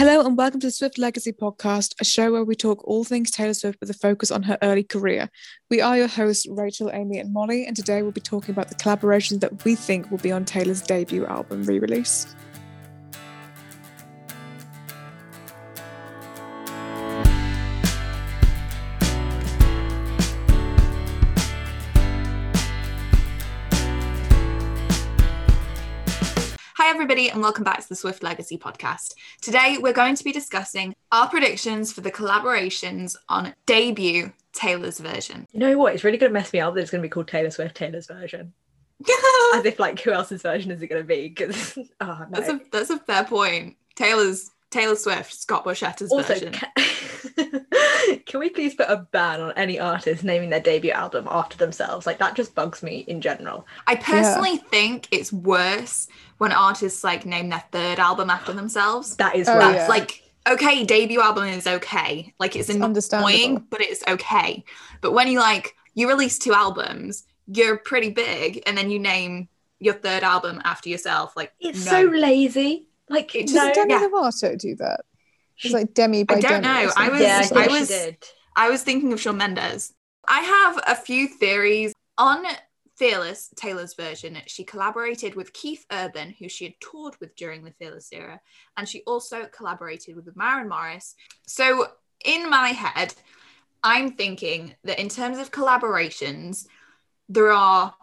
Hello and welcome to the Swift Legacy Podcast, a show where we talk all things Taylor Swift with a focus on her early career. We are your hosts, Rachel, Amy, and Molly, and today we'll be talking about the collaborations that we think will be on Taylor's debut album re release. Everybody, and welcome back to the Swift Legacy podcast. Today, we're going to be discussing our predictions for the collaborations on debut Taylor's version. You know what? It's really going to mess me up that it's going to be called Taylor Swift Taylor's version. As if, like, who else's version is it going to be? Because oh, no. that's a that's a fair point. Taylor's Taylor Swift, Scott Borchetta's also, version. Can, can we please put a ban on any artist naming their debut album after themselves? Like that just bugs me in general. I personally yeah. think it's worse when artists like name their third album after themselves. That is oh, yeah. like okay, debut album is okay. Like it's, it's annoying, but it's okay. But when you like you release two albums, you're pretty big, and then you name your third album after yourself. Like it's no. so lazy. Like does no, Demi yeah. Lovato do that? It's like Demi by I don't Demi know. I was yeah, I, I was I was thinking of Shawn Mendes. I have a few theories on Fearless, Taylor's version, she collaborated with Keith Urban, who she had toured with during the Fearless era, and she also collaborated with Maren Morris. So, in my head, I'm thinking that in terms of collaborations, there are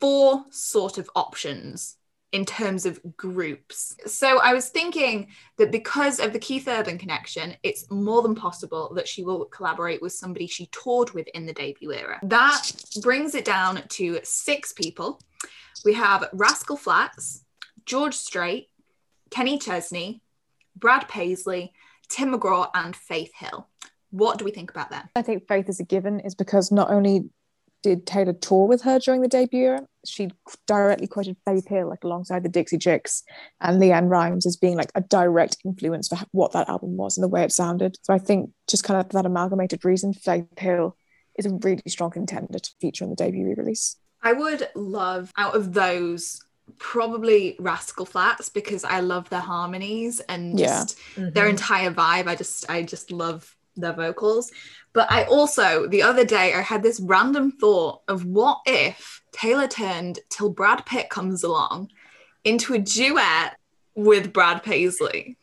four sort of options in terms of groups. So I was thinking that because of the Keith Urban connection, it's more than possible that she will collaborate with somebody she toured with in the debut era. That brings it down to six people. We have Rascal Flatts, George Strait, Kenny Chesney, Brad Paisley, Tim McGraw, and Faith Hill. What do we think about them? I think Faith is a given, is because not only did Taylor tour with her during the debut, she directly quoted Faith Hill like alongside the Dixie Chicks and LeAnn Rimes as being like a direct influence for what that album was and the way it sounded. So I think just kind of that amalgamated reason, Faith Hill is a really strong contender to feature on the debut re-release. I would love out of those probably Rascal Flatts because I love their harmonies and just yeah. mm-hmm. their entire vibe. I just I just love their vocals. But I also, the other day, I had this random thought of what if Taylor turned till Brad Pitt comes along into a duet with Brad Paisley.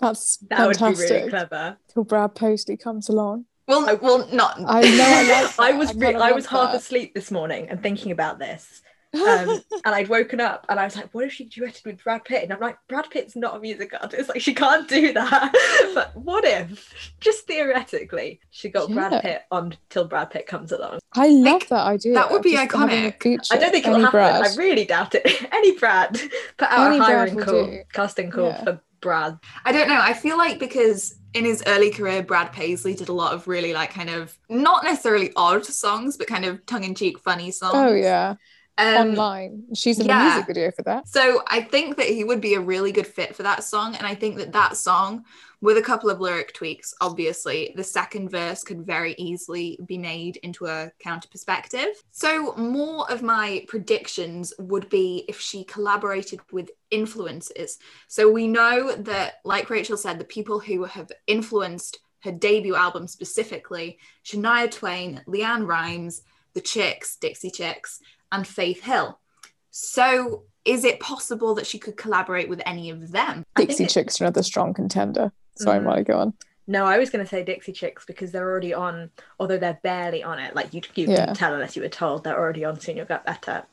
That's that fantastic. would be really clever. Till Brad Paisley comes along. Well, I, well, not. I know. I, I was. I, re- I was half that. asleep this morning and thinking about this, um, and I'd woken up and I was like, what if she duetted with Brad Pitt? And I'm like, Brad Pitt's not a music artist. Like, she can't do that. but what if, just theoretically, she got yeah. Brad Pitt on till Brad Pitt comes along? I love like, that idea. That would be iconic. I don't think it'll happen. Brad. I really doubt it. Any Brad. Put out Any a hiring call, casting call yeah. for Brad. I don't know. I feel like because in his early career, Brad Paisley did a lot of really like kind of not necessarily odd songs, but kind of tongue in cheek, funny songs. Oh, yeah. Um, online. She's in yeah. the music video for that. So I think that he would be a really good fit for that song. And I think that that song, with a couple of lyric tweaks, obviously, the second verse could very easily be made into a counter perspective. So more of my predictions would be if she collaborated with influencers. So we know that, like Rachel said, the people who have influenced her debut album specifically, Shania Twain, LeAnn Rimes, the Chicks, Dixie Chicks, and Faith Hill. So is it possible that she could collaborate with any of them? Dixie Chicks are another strong contender. Sorry, mm. Molly, go on. No, I was going to say Dixie Chicks because they're already on, although they're barely on it. Like you, you yeah. can tell unless you were told they're already on Soon You'll Get Better.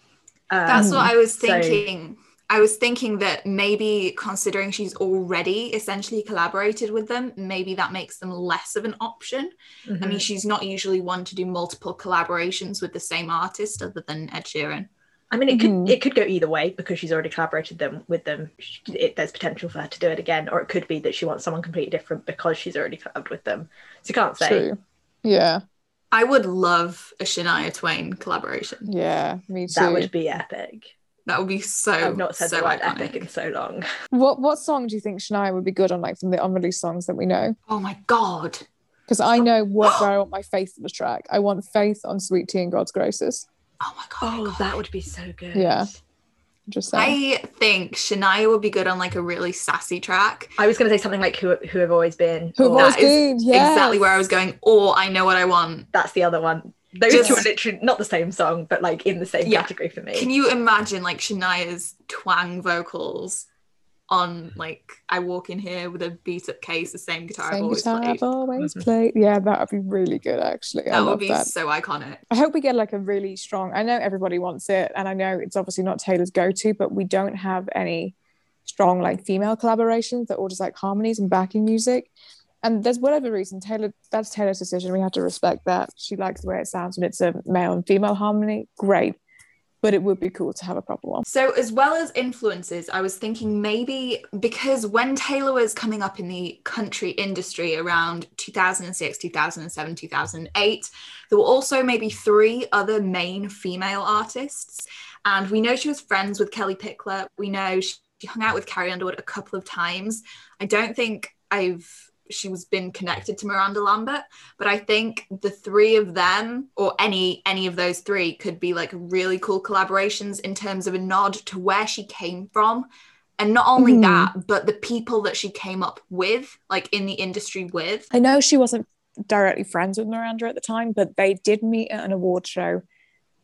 Um, That's what I was thinking. So, I was thinking that maybe considering she's already essentially collaborated with them, maybe that makes them less of an option. Mm-hmm. I mean, mm-hmm. she's not usually one to do multiple collaborations with the same artist other than Ed Sheeran. I mean, it mm-hmm. could it could go either way because she's already collaborated them with them. It, there's potential for her to do it again, or it could be that she wants someone completely different because she's already collabed with them. So you can't say. True. Yeah. I would love a Shania Twain collaboration. Yeah, me too. That would be epic. That would be so. I've not said so the word epic in so long. What what song do you think Shania would be good on, like from the unreleased songs that we know? Oh my god! Because I know what where I want my faith on the track. I want faith on Sweet Tea and God's Graces. Oh my god! Oh, that would be so good. Yeah. Just saying. I think Shania would be good on like a really sassy track. I was going to say something like who who have always been. Who have or- always been, yes. Exactly where I was going. Or I know what I want. That's the other one. Those Just- two are literally not the same song, but like in the same Yeah. category for me. Can you imagine like Shania's twang vocals on like I walk in here with a beat up case, the same guitar I've Same always guitar played. I've always Mhm. played. Yeah, that would be really good actually. I That would be that. so iconic. I hope we get like a really strong. I know everybody wants it, and I know it's obviously not Taylor's go-to, but we don't have any strong like female collaborations that all just like harmonies and backing music. And there's whatever reason Taylor. That's Taylor's decision. We have to respect that. She likes the way it sounds when it's a male and female harmony. Great, but it would be cool to have a proper one. So, as well as influences, I was thinking maybe because when Taylor was coming up in the country industry around 2006, 2007, 2008, there were also maybe three other main female artists. And we know she was friends with Kellie Pickler. We know she hung out with Carrie Underwood a couple of times. I don't think I've she was been connected to Miranda Lambert, but I think the three of them or any any of those three could be like really cool collaborations in terms of a nod to where she came from. And not only Mhm. that, but the people that she came up with, like in the industry with. I know she wasn't directly friends with Miranda at the time, but they did meet at an award show.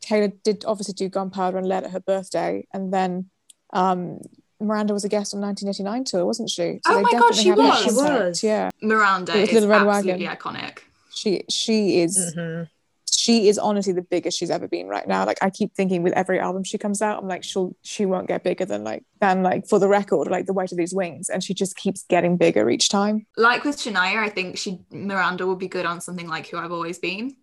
Taylor did obviously do Gunpowder and Lead at her birthday, and then um, Miranda was a guest on 1989 tour, wasn't she? Oh they my God, definitely she had that was. She contact, was. Yeah, Miranda is Little Red absolutely Wagon. iconic. she she is Mhm. she is honestly the biggest she's ever been right now. Like I keep thinking with every album she comes out, I'm like she'll she won't get bigger than like than like for the record, like the weight of these wings, and she just keeps getting bigger each time. Like with Shania, I think she Miranda would be good on something like Who I've Always Been.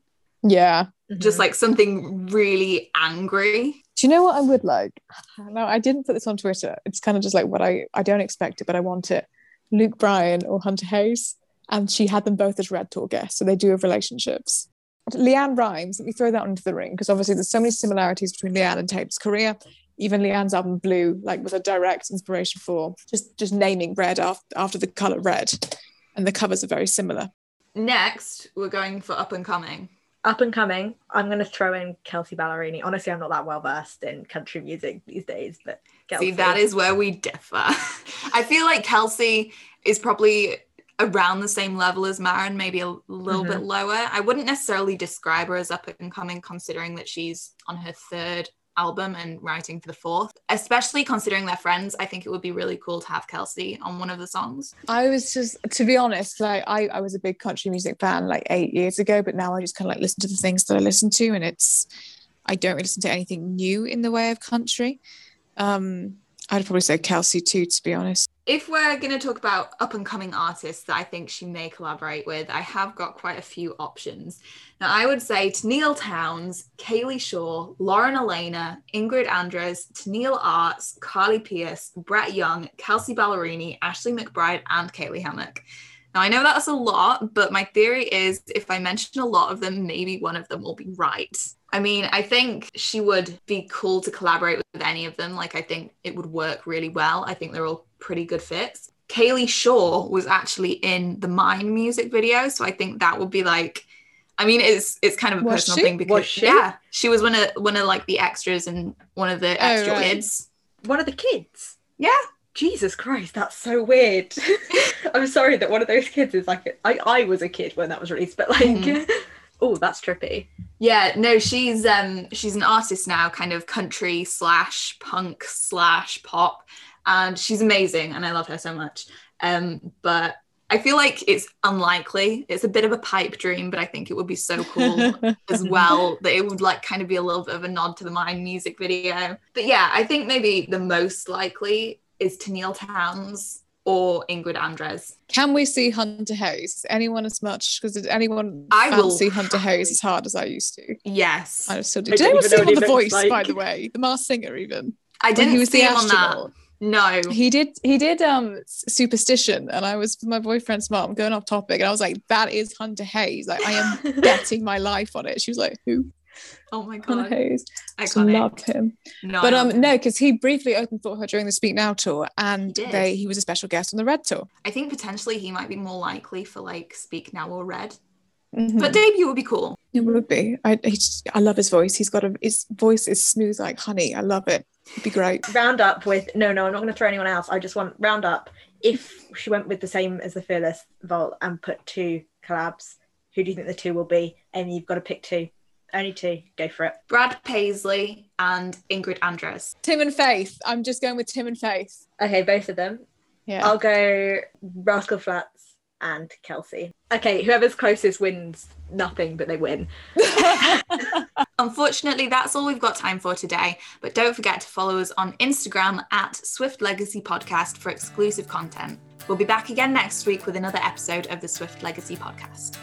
Yeah. Just Mhm. like something really angry. Do you know what I would like? No, I didn't put this on Twitter. It's kind of just like what I I don't expect it, but I want it. Luke Bryan or Hunter Hayes, and she had them both as Red Tour guests, so they do have relationships. LeAnn Rimes, let me throw that into the ring because obviously there's so many similarities between LeAnn and Taylor's career. Even LeAnn's album Blue, like, was a direct inspiration for just just naming red after after the color red, and the covers are very similar. Next, we're going for up and coming. Up and coming, I'm going to throw in Kelsea Ballerini. Honestly, I'm not that well versed in country music these days, but Kelsea. See, that is where we differ. I feel like Kelsea is probably around the same level as Maren, maybe a little Mhm. bit lower. I wouldn't necessarily describe her as up and coming, considering that she's on her third album and writing for the fourth. Especially considering they're friends, I think it would be really cool to have Kelsea on one of the songs. I was just, to be honest, like I, I was a big country music fan like eight years ago, but now I just kind of like listen to the things that I listen to, and it's, I don't really listen to anything new in the way of country. Um, I'd probably say Kelsea too, to be honest. If we're going to talk about up and coming artists that I think she may collaborate with, I have got quite a few options. Now, I would say Tenille Townes, Kaylee Shaw, Lauren Alaina, Ingrid Andress, Tenille Arts, Carly Pearce, Brett Young, Kelsea Ballerini, Ashley McBryde, and Caylee Hammack. Now, I know that's a lot, but my theory is if I mention a lot of them, maybe one of them will be right. I mean, I think she would be cool to collaborate with any of them. Like, I think it would work really well. I think they're all pretty good fits. Kaylee Shaw was actually in the Mine music video, so I think that would be like. I mean, it's it's kind of a Was personal she? thing because she? yeah, she was one of one of like the extras and one of the Oh, extra right. kids. one of the kids. Yeah. Jesus Christ, that's so weird. I'm sorry that one of those kids is like I, I was a kid when that was released, but like Mhm. oh, that's trippy. Yeah, no, she's um she's an artist now, kind of country slash punk slash pop, and she's amazing, and I love her so much. Um, but I feel like it's unlikely. It's a bit of a pipe dream, but I think it would be so cool as well that it would like kind of be a little bit of a nod to the Mine music video. But yeah, I think maybe the most likely is Tenille Townes or Ingrid Andress. Can we see Hunter Hayes? Is anyone as much? Because did anyone I will fancy Hunter try. as hard as I used to? Yes, I still do. I Did anyone see him on The he looks Voice, by the way? The Masked Singer, even. I didn't he was see the him on that. No, He did. He did. Um, Superstition, and I was with my boyfriend's mom going off topic, and I was like, "That is Hunter Hayes. Like, I am betting my life on it." She was like, "Who? oh my Hunter god, Hayes." Just love him. No, but um, no, because he briefly opened for her during the Speak Now tour, and He they he was a special guest on the Red tour. I think potentially he might be more likely for like Speak Now or Red. Mhm. But debut would be cool. it would be. I he just, I love his voice. He's got a his voice is smooth like honey. I love it. It'd be great. round up with no no i'm not going to throw anyone else i just want round up if she went with the same as the fearless vault and put two collabs who do you think the two will be amy you've got to pick two only two go for it Brad Paisley and Ingrid Andress. Tim and Faith. I'm just going with Tim and Faith. okay both of them Yeah. i'll go rascal flatts and kelsea okay whoever's closest wins nothing but they win Unfortunately, that's all we've got time for today. But don't forget to follow us on Instagram at Swift Legacy Podcast for exclusive content. We'll be back again next week with another episode of the Swift Legacy Podcast.